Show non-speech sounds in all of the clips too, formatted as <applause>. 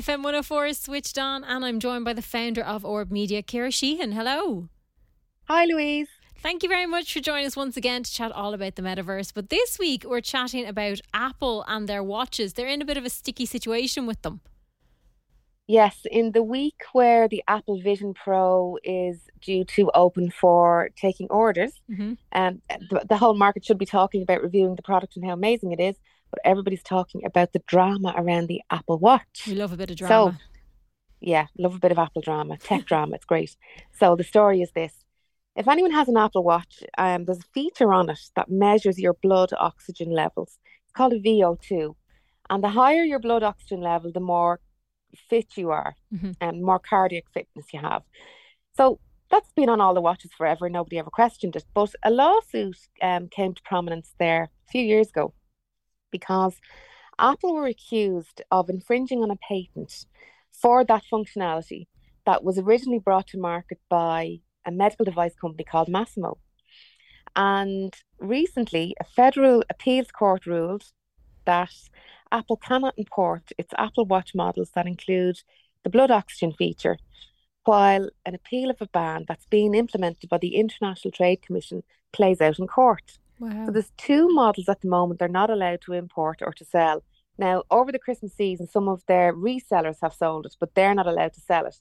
FM 104 is switched on, and I'm joined by the founder of Orb Media, Ciara Sheahan. Hello. Hi, Louise. Thank you very much for joining us once again to chat all about the metaverse. But this week, we're chatting about Apple and their watches. They're in a bit of a sticky situation with them. Yes, in the week where the Apple Vision Pro is due to open for taking orders, mm-hmm. um, the, the, whole market should be talking about reviewing the product and how amazing it is. But everybody's talking about the drama around the Apple Watch. We love a bit of drama. So, yeah, love a bit of Apple drama, tech drama. It's great. So the story is this: if anyone has an Apple Watch, um, there's a feature on it that measures your blood oxygen levels. It's called a VO2, and the higher your blood oxygen level, the more fit you are mm-hmm. and more cardiac fitness you have. So that's been on all the watches forever. Nobody ever questioned it. But a lawsuit um, came to prominence there a few years ago because Apple were accused of infringing on a patent for that functionality that was originally brought to market by a medical device company called Masimo. And recently, a federal appeals court ruled that Apple cannot import its Apple Watch models that include the blood oxygen feature, while an appeal of a ban that's being implemented by the International Trade Commission plays out in court. Wow. So there's two models at the moment they're not allowed to import or to sell. Now, over the Christmas season, some of their resellers have sold it, but they're not allowed to sell it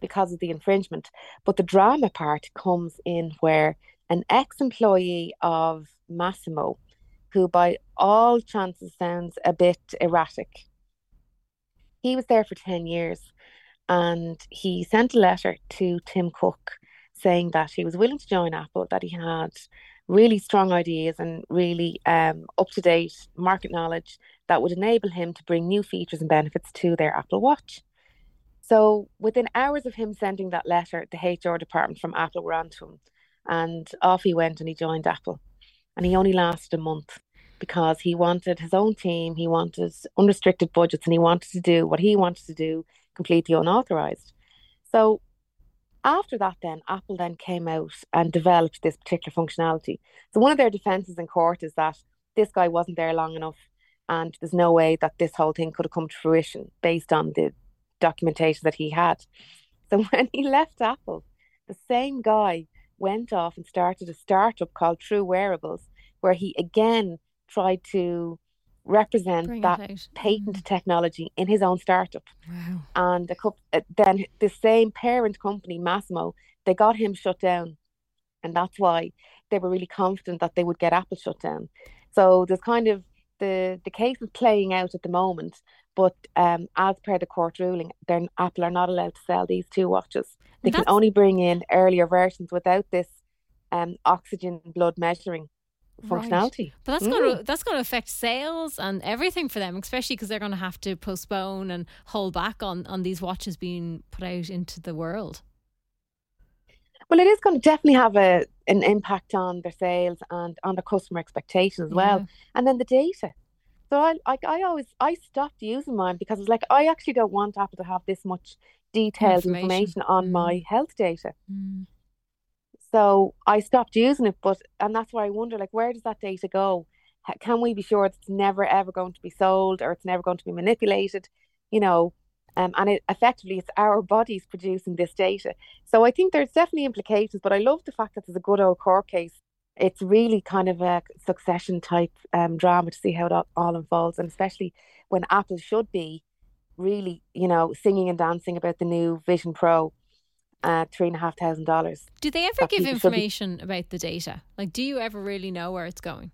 because of the infringement. But the drama part comes in where an ex employee of Masimo, who by all chances sounds a bit erratic. He was there for 10 years and he sent a letter to Tim Cook saying that he was willing to join Apple, that he had really strong ideas and really um, up to date market knowledge that would enable him to bring new features and benefits to their Apple Watch. So within hours of him sending that letter, the HR department from Apple were on to him and off he went and he joined Apple and he only lasted a month because he wanted his own team, he wanted unrestricted budgets, and he wanted to do what he wanted to do completely unauthorized. So after that, then Apple then came out and developed this particular functionality. So one of their defenses in court is that this guy wasn't there long enough, and there's no way that this whole thing could have come to fruition based on the documentation that he had. So <laughs> when he left Apple, the same guy went off and started a startup called True Wearables, where he again tried to represent Bring that patent mm. technology in his own startup. Wow. And a couple, uh, then the same parent company, Masimo, they got him shut down. And that's why they were really confident that they would get Apple shut down. So there's kind of the, the case is playing out at the moment. But um, as per the court ruling, then Apple are not allowed to sell these two watches. They that's... can only bring in earlier versions without this um, oxygen blood measuring functionality. Right. But that's mm. going to that's going to affect sales and everything for them, especially because they're going to have to postpone and hold back on on these watches being put out into the world. Well, it is going to definitely have a an impact on their sales and on the customer expectations as yeah. well, and then the data. So I like I always I stopped using mine because it's like I actually don't want Apple to have this much detailed information, information on mm. my health data. Mm. So I stopped using it, but and that's why I wonder, like, where does that data go? Can we be sure it's never ever going to be sold or it's never going to be manipulated? You know, um, and it effectively it's our bodies producing this data. So I think there's definitely implications, but I love the fact that there's a good old court case. It's really kind of a succession type um, drama to see how it all unfolds, and especially when Apple should be really, you know, singing and dancing about the new Vision Pro uh, three and a half thousand dollars. Do they ever give information about the data? Like, do you ever really know where it's going?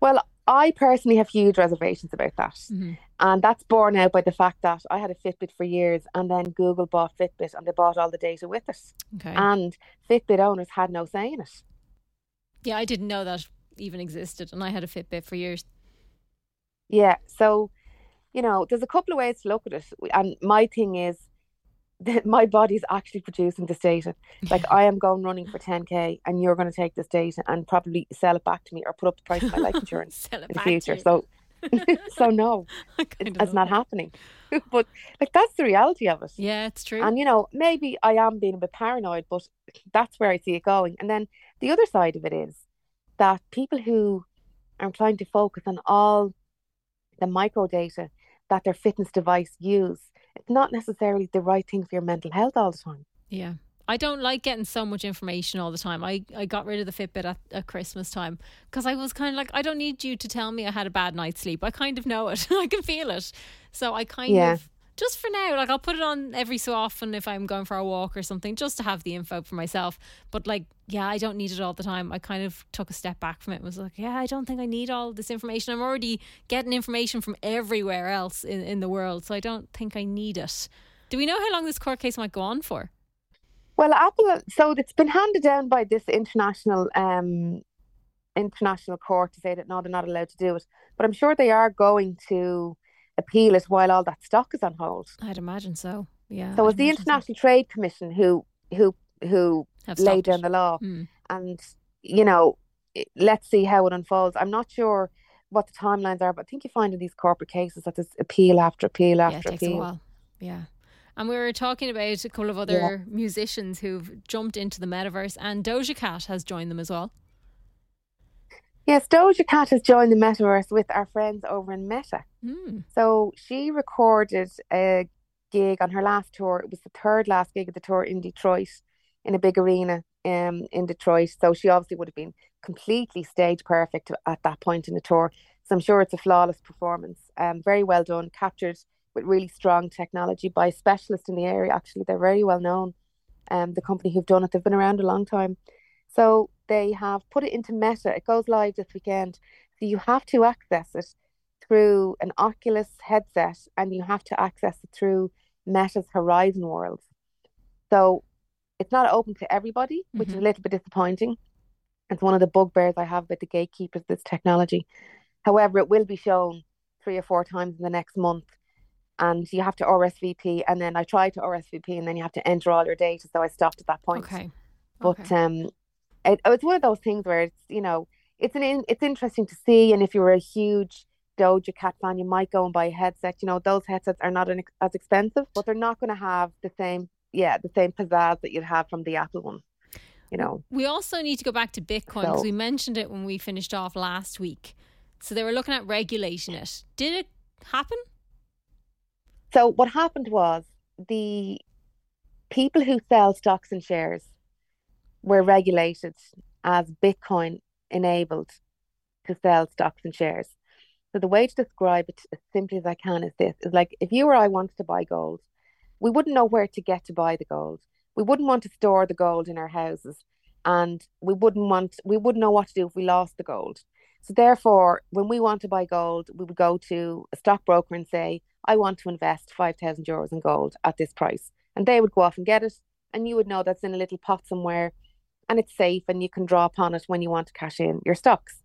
Well, I personally have huge reservations about that. Mm-hmm. And that's borne out by the fact that I had a Fitbit for years and then Google bought Fitbit and they bought all the data with it. Okay. And Fitbit owners had no say in it. Yeah, I didn't know that even existed and I had a Fitbit for years. Yeah. So, you know, there's a couple of ways to look at it. And my thing is, that my body's actually producing this data. Like I am going running for <laughs> 10k, and you're going to take this data and probably sell it back to me or put up the price of my life <laughs> insurance in the future. So, <laughs> so no, it's not happening. but like that's the reality of it. Yeah, it's true. And you know, maybe I am being a bit paranoid, but <clears throat> that's where I see it going. And then the other side of it is that people who are trying to focus on all the micro data that their fitness device use, it's not necessarily the right thing for your mental health all the time. Yeah. I don't like getting so much information all the time. I, I got rid of the Fitbit at, at Christmas time because I was kind of like, I don't need you to tell me I had a bad night's sleep. I kind of know it. <laughs> I can feel it. So I kind yeah. of just for now, like I'll put it on every so often if I'm going for a walk or something, just to have the info for myself. But like, yeah, I don't need it all the time. I kind of took a step back from it and was like, yeah, I don't think I need all this information. I'm already getting information from everywhere else in, in the world. So I don't think I need it. Do we know how long this court case might go on for? Well, Apple, so it's been handed down by this international um, international court to say that no, they're not allowed to do it. But I'm sure they are going to appeal it while all that stock is on hold. I'd imagine so. Yeah. So it was the International so. Trade Commission who who who Have laid down the law, mm. and you know, let's see how it unfolds. I'm not sure what the timelines are, but I think you find in these corporate cases that there's appeal after appeal after yeah, appeal. Yeah. And we were talking about a couple of other yeah. musicians who've jumped into the metaverse, and Doja Cat has joined them as well. Yes, Doja Cat has joined the metaverse with our friends over in Meta. Mm. So she recorded a gig on her last tour. It was the third last gig of the tour in Detroit, in a big arena um, in Detroit. So she obviously would have been completely stage perfect at that point in the tour. So I'm sure it's a flawless performance. Um, very well done, captured with really strong technology by a specialist in the area. Actually, they're very well known. Um, the company who've done it, they've been around a long time. So they have put it into Meta. It goes live this weekend. So you have to access it through an Oculus headset and you have to access it through Meta's Horizon World. So it's not open to everybody, which mm-hmm. is a little bit disappointing. It's one of the bugbears I have with the gatekeepers, this technology. However, it will be shown three or four times in the next month. And you have to RSVP. And then I tried to RSVP and then you have to enter all your data. So I stopped at that point. Okay. But okay. um, it, oh, it's one of those things where it's you know it's an in, it's interesting to see, and if you're a huge Doja Cat fan, you might go and buy a headset. You know those headsets are not an, as expensive, but they're not going to have the same yeah the same pizzazz that you'd have from the Apple one. You know. We also need to go back to Bitcoin because so, we mentioned it when we finished off last week. So they were looking at regulating it. Did it happen? So what happened was the people who sell stocks and shares were regulated as Bitcoin enabled to sell stocks and shares. So the way to describe it as simply as I can is this is like if you or I wanted to buy gold, we wouldn't know where to get to buy the gold. We wouldn't want to store the gold in our houses and we wouldn't want we wouldn't know what to do if we lost the gold. So therefore, when we want to buy gold, we would go to a stockbroker and say, I want to invest five thousand euros in gold at this price. And they would go off and get it. And you would know that's in a little pot somewhere and it's safe and you can draw upon it when you want to cash in your stocks.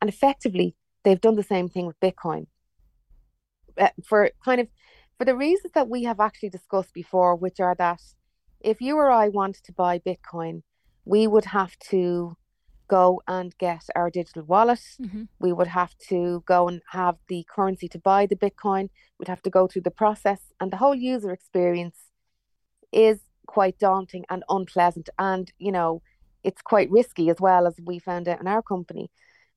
And effectively, they've done the same thing with Bitcoin. Uh, for kind of for the reasons that we have actually discussed before, which are that if you or I wanted to buy Bitcoin, we would have to go and get our digital wallet. Mm-hmm. We would have to go and have the currency to buy the Bitcoin. We'd have to go through the process, and the whole user experience is quite daunting and unpleasant. And you know, it's quite risky as well as we found out in our company.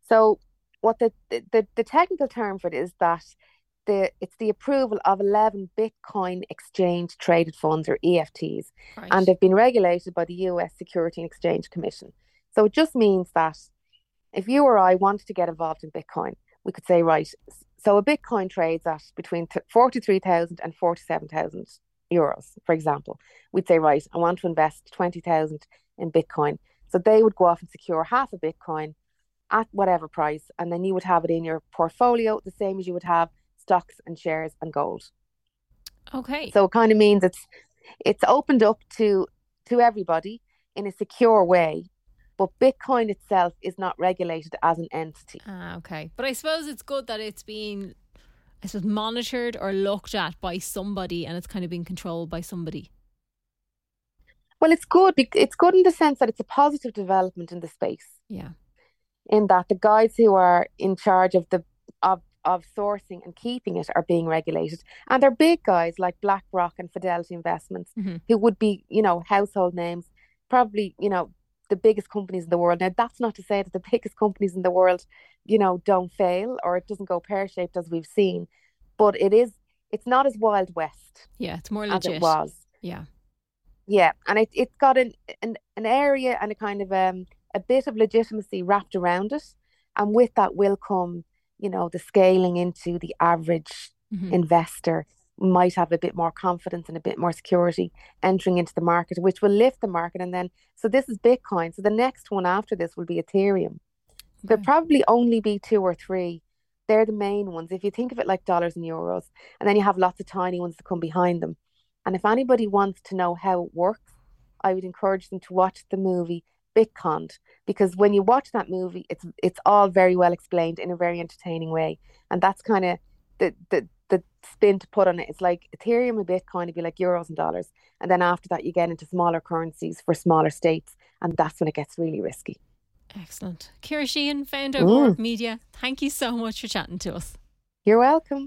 So what the, the, the technical term for it is that the it's the approval of 11 Bitcoin exchange traded funds or EFTs, right. and they've been regulated by the US Security and Exchange Commission. So it just means that if you or I wanted to get involved in Bitcoin, we could say, right, so a Bitcoin trades at between 43,000 and 47,000 euros, for example. We'd say, right, I want to invest 20,000 in Bitcoin. So they would go off and secure half a Bitcoin at whatever price, and then you would have it in your portfolio, the same as you would have stocks and shares and gold. Okay. So it kind of means it's it's opened up to to everybody in a secure way, but Bitcoin itself is not regulated as an entity. Ah, okay. But I suppose it's good that it's being I suppose monitored or looked at by somebody and it's kind of being controlled by somebody. Well, it's good. It's good in the sense that it's a positive development in the space. Yeah. In that the guys who are in charge of the of of sourcing and keeping it are being regulated, and they're big guys like BlackRock and Fidelity Investments, mm-hmm. who would be you know household names, probably you know the biggest companies in the world. Now, that's not to say that the biggest companies in the world, you know, don't fail or it doesn't go pear shaped as we've seen, but it is it's not as wild west. Yeah, it's more legit. As it was. Yeah. Yeah, and it it's got an an, an area and a kind of um a bit of legitimacy wrapped around it, and with that will come, you know, the scaling into the average mm-hmm. investor might have a bit more confidence and a bit more security entering into the market, which will lift the market. And then, so this is Bitcoin. So the next one after this will be Ethereum. Okay. There'll probably only be two or three. They're the main ones. If you think of it like dollars and euros, and then you have lots of tiny ones that come behind them. And if anybody wants to know how it works, I would encourage them to watch the movie Bitcoin because when you watch that movie, it's it's all very well explained in a very entertaining way, and that's kind of the the the spin to put on it. It's like Ethereum and Bitcoin would be like euros and dollars, and then after that you get into smaller currencies for smaller states, and that's when it gets really risky. Excellent, Ciara Sheahan, founder of mm. Media. Thank you so much for chatting to us. You're welcome.